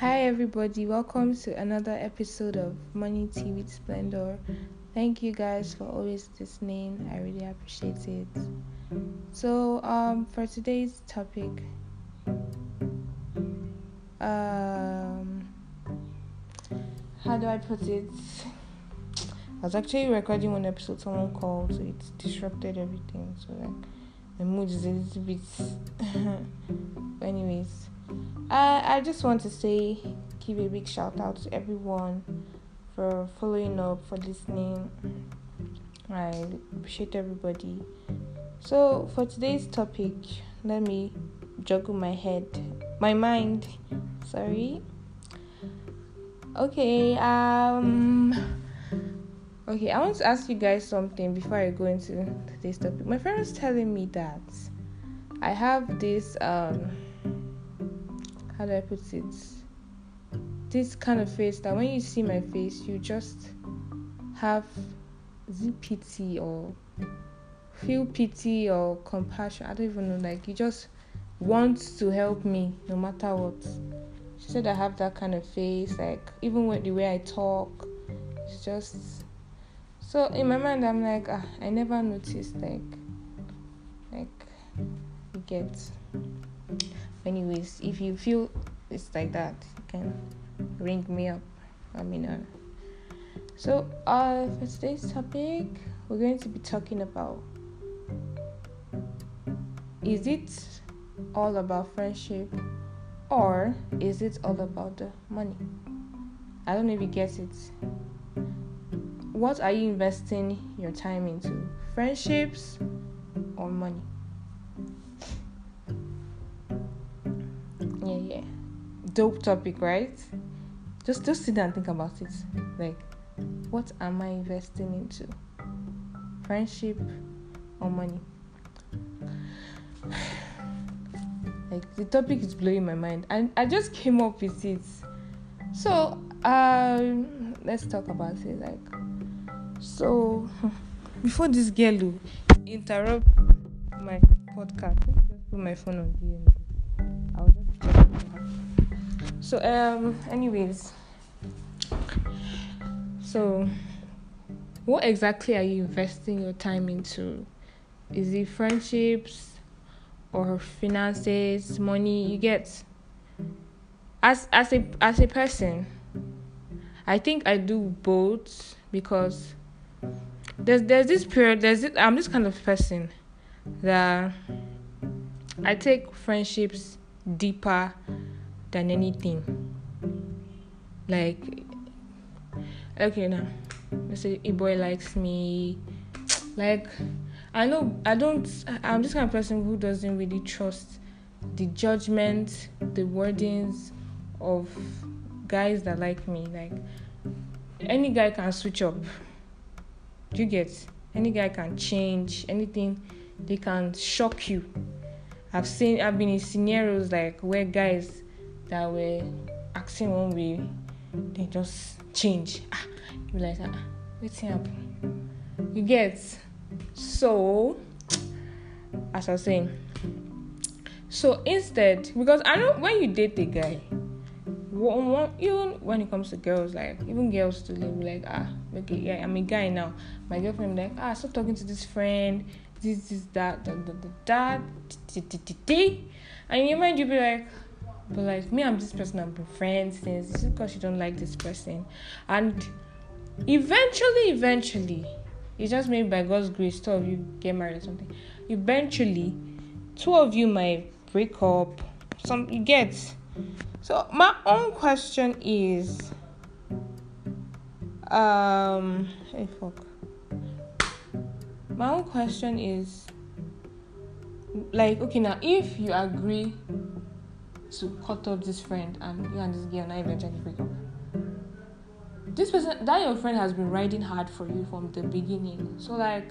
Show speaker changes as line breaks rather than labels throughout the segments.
Hi, everybody. Welcome to another episode of Money Tea with Splendor. Thank you guys for always listening. I really appreciate it. So, um, for today's topic, um, how do I put it? I was actually recording one episode. Someone called, so it disrupted everything. So like, my mood is a little bit. anyways I, I just want to say, give a big shout out to everyone for following up, for listening. I appreciate everybody. So, for today's topic, let me juggle my head, my mind. Sorry. Okay, um, okay, I want to ask you guys something before I go into today's topic. My friend was telling me that I have this, um, how do I put it? This kind of face that when you see my face, you just have pity or feel pity or compassion. I don't even know. Like you just want to help me no matter what. She said I have that kind of face. Like even with the way I talk, it's just. So in my mind, I'm like, ah, I never noticed. Like, like, you anyways if you feel it's like that you can ring me up. Let me know. So uh for today's topic we're going to be talking about is it all about friendship or is it all about the money? I don't know if you get it. What are you investing your time into? Friendships or money yeah yeah. Dope topic right? Just just sit down and think about it. Like what am i investing into? Friendship or money? Like the topic is blowing my mind and i just came up with it. So um let's talk about it like so before this girl interrupt my podcast let me just put my phone on DND. So um anyways. So what exactly are you investing your time into? Is it friendships or finances money? You get as as a as a person i think i do both because there's there's this period there's this, i'm this kind of person that i take friendships deeper than anything. Like, okay, now, let's say a boy likes me. Like, I know I don't, I'm this kind of person who doesn't really trust the judgment, the wordings of guys that like me. Like, any guy can switch up. Do you get? Any guy can change anything, they can shock you I've seen I've been in scenarios like where guys that were acting one way, they just change. Ah, you like ah, what's happen? You get so as I was saying. So instead, because I know when you date a guy, one, one, even when it comes to girls, like even girls to live like ah, okay, yeah, I'm a guy now. My girlfriend like ah, stop talking to this friend this is that that that that and your mind you'll be like but like me i'm this person i've been friends since because you don't like this person. And eventually eventually it's just maybe by god's grace two of you get married or something eventually two of you might break up some you get. So my own question is um hey fuck my own question is like okay now if you agree to cut off this friend and you and this girl now eventually break up this person that your friend has been riding hard for you from the beginning. So like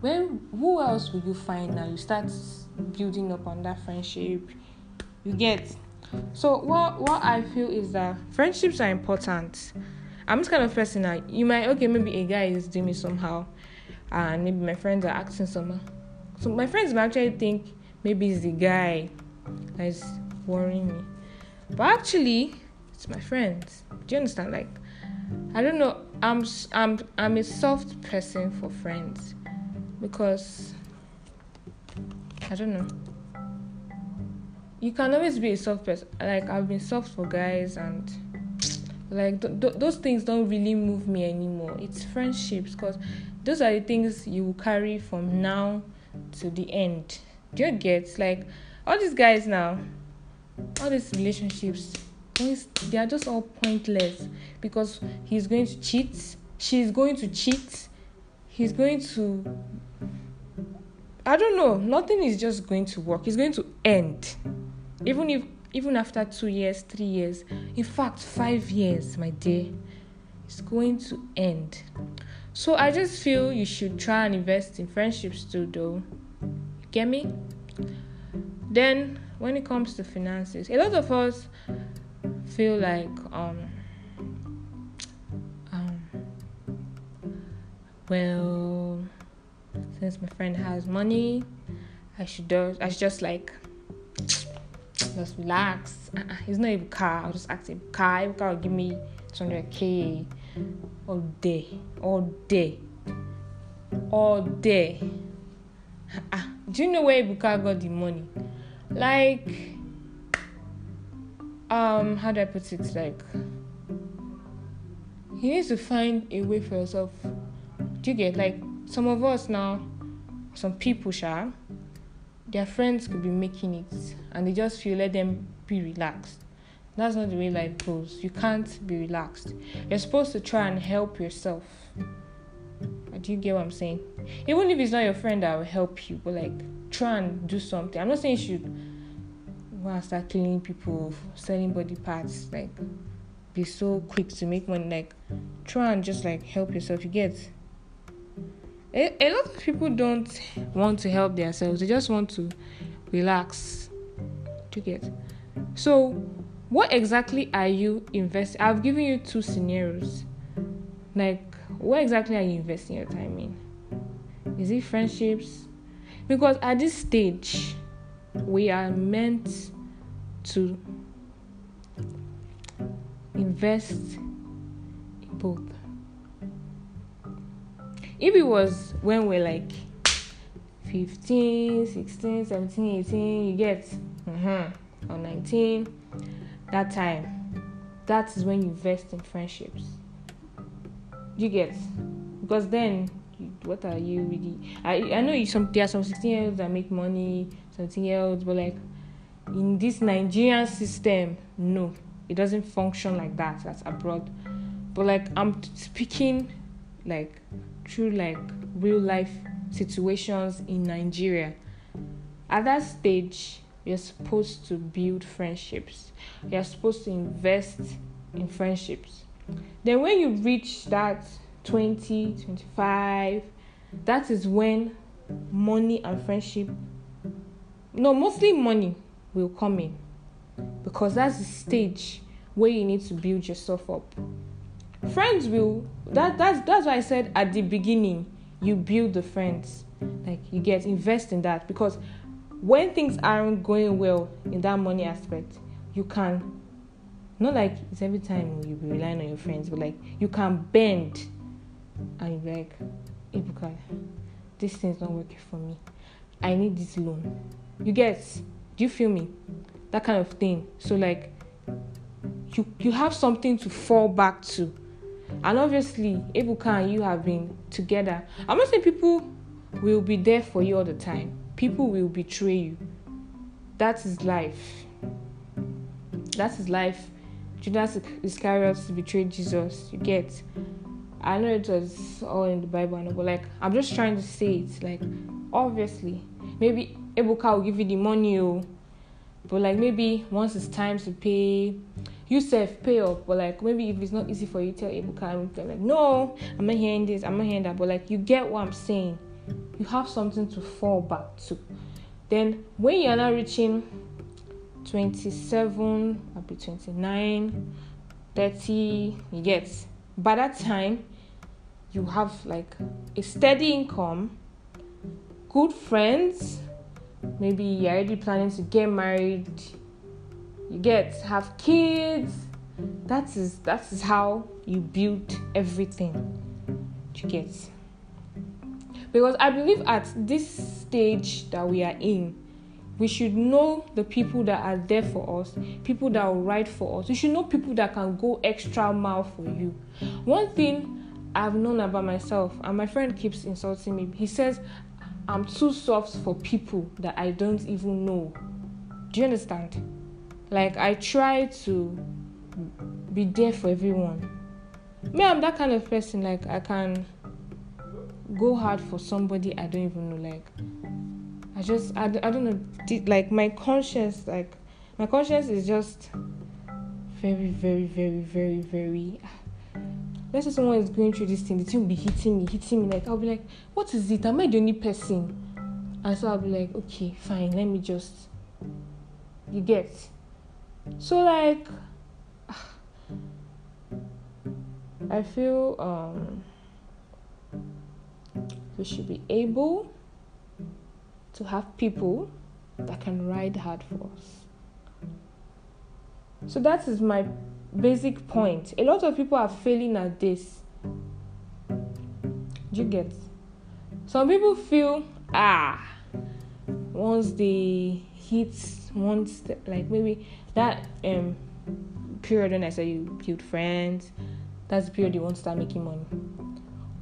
when who else will you find now? You start building up on that friendship. You get so what what i feel is that friendships are important. I'm this kind of person that you might okay maybe a guy is doing me somehow and maybe my friends are acting somehow. So my friends might actually think maybe it's the guy that is worrying me. But actually, it's my friends. Do you understand? Like, I don't know. I'm I'm I'm a soft person for friends because I don't know. You can always be a soft person. Like I've been soft for guys and like th- th- those things don't really move me anymore. It's friendships because those are the things you will carry from mm. now to the end. Do you get like all these guys now? All these relationships they are just all pointless because he's going to cheat, she's going to cheat, he's going to. I don't know. Nothing is just going to work. It's going to end, even if even after two years, three years, in fact, five years, my dear, it's going to end. So I just feel you should try and invest in friendships too, though. Get me? Then, when it comes to finances, a lot of us feel like um um well since my friend has money I should do I should just like just relax. Uh-uh. It's not even car. I'll just ask him car. Car will give me 200k all day, all day, all day. Uh-uh. Do you know where Ebuka got the money? Like um how do I put it like you need to find a way for yourself. Do you get like some of us now, some people sha, their friends could be making it and they just feel let them be relaxed. That's not the way life goes. You can't be relaxed. You're supposed to try and help yourself. Do you get what I'm saying? Even if it's not your friend that will help you, but like try and do something. I'm not saying you should start killing people, selling body parts, like be so quick to make money. Like try and just like help yourself. You get a, a lot of people don't want to help themselves. They just want to relax. Do you get? So what exactly are you investing? I've given you two scenarios. Like what exactly are you investing your time in? Is it friendships? Because at this stage, we are meant to invest in both. If it was when we're like 15, 16, 17, 18, you get, mm-hmm, or 19, that time, that is when you invest in friendships. You get, because then what are you really? I I know you some there are some 16 year olds that make money, 17 year olds, but like in this Nigerian system, no, it doesn't function like that. That's abroad. But like I'm speaking like through like real life situations in Nigeria. At that stage, you're supposed to build friendships. You're supposed to invest in friendships. Then when you reach that 20, 25, that is when money and friendship no, mostly money will come in because that's the stage where you need to build yourself up. Friends will that that's that's why I said at the beginning you build the friends. Like you get invest in that because when things aren't going well in that money aspect, you can not like it's every time you be relying on your friends, but like you can bend and you're like, Ebuka, this thing's not working for me. I need this loan. You get do you feel me? That kind of thing. So like you you have something to fall back to. And obviously, Ebuka and you have been together. I'm not saying people will be there for you all the time. People will betray you. That is life. That is life. Judas Iscariot betrayed Jesus. You get. I know it was all in the Bible, but like I'm just trying to say it. Like obviously, maybe Ebuka will give you the money, but like maybe once it's time to pay, you self pay up. But like maybe if it's not easy for you, tell Ebuka, I'm like, no, I'm not hearing this, I'm not hearing that. But like you get what I'm saying. You have something to fall back to. Then when you're not reaching 27, I'll be 29, 30, you get by that time you have like a steady income, good friends, maybe you're already planning to get married, you get have kids, that is that is how you build everything you get because i believe at this stage that we are in we should know the people that are there for us people that will ride for us we should know people that can go extra mile for you one thing i've known about myself and my friend keeps insulting me he says i'm too soft for people that i don't even know do you understand like i try to be there for everyone. Me, I'm that kind of person. Like I can go hard for somebody I don't even know. Like I just I, I don't know. Like my conscience, like my conscience is just very very very very very. Let's say someone is going through this thing, the thing will be hitting me, hitting me. Like I'll be like, what is it? Am I the only person? And so I'll be like, okay, fine. Let me just. You get. So like I feel um, we should be able to have people that can ride hard for us. So that is my basic point. A lot of people are failing at this. Do you get? Some people feel ah once they hit once like maybe that um period when I say you build friends that's the period you want to start making money.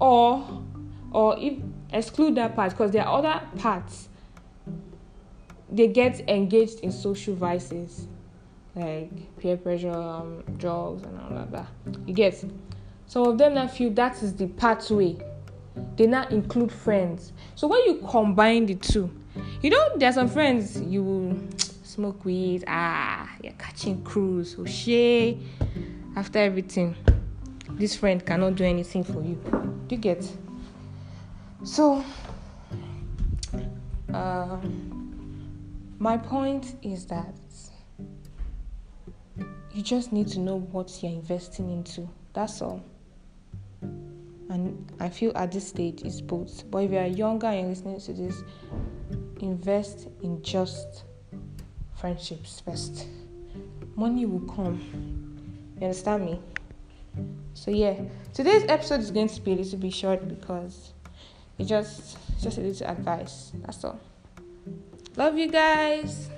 Or or if exclude that part because there are other parts they get engaged in social vices like peer pressure, um, drugs, and all of that. You get some of them now feel that is the pathway. They now include friends. So when you combine the two, you know there are some friends you will smoke weed, ah, you're catching cruise, oh shit, after everything this friend cannot do anything for you. Do you get? So, uh, my point is that you just need to know what you're investing into. That's all. And I feel at this stage it's both. But if you are younger and you're listening to this, invest in just friendships first. Money will come. You understand me? So yeah, today's episode is going to be a little bit short because it just just a little advice. That's all. Love you guys.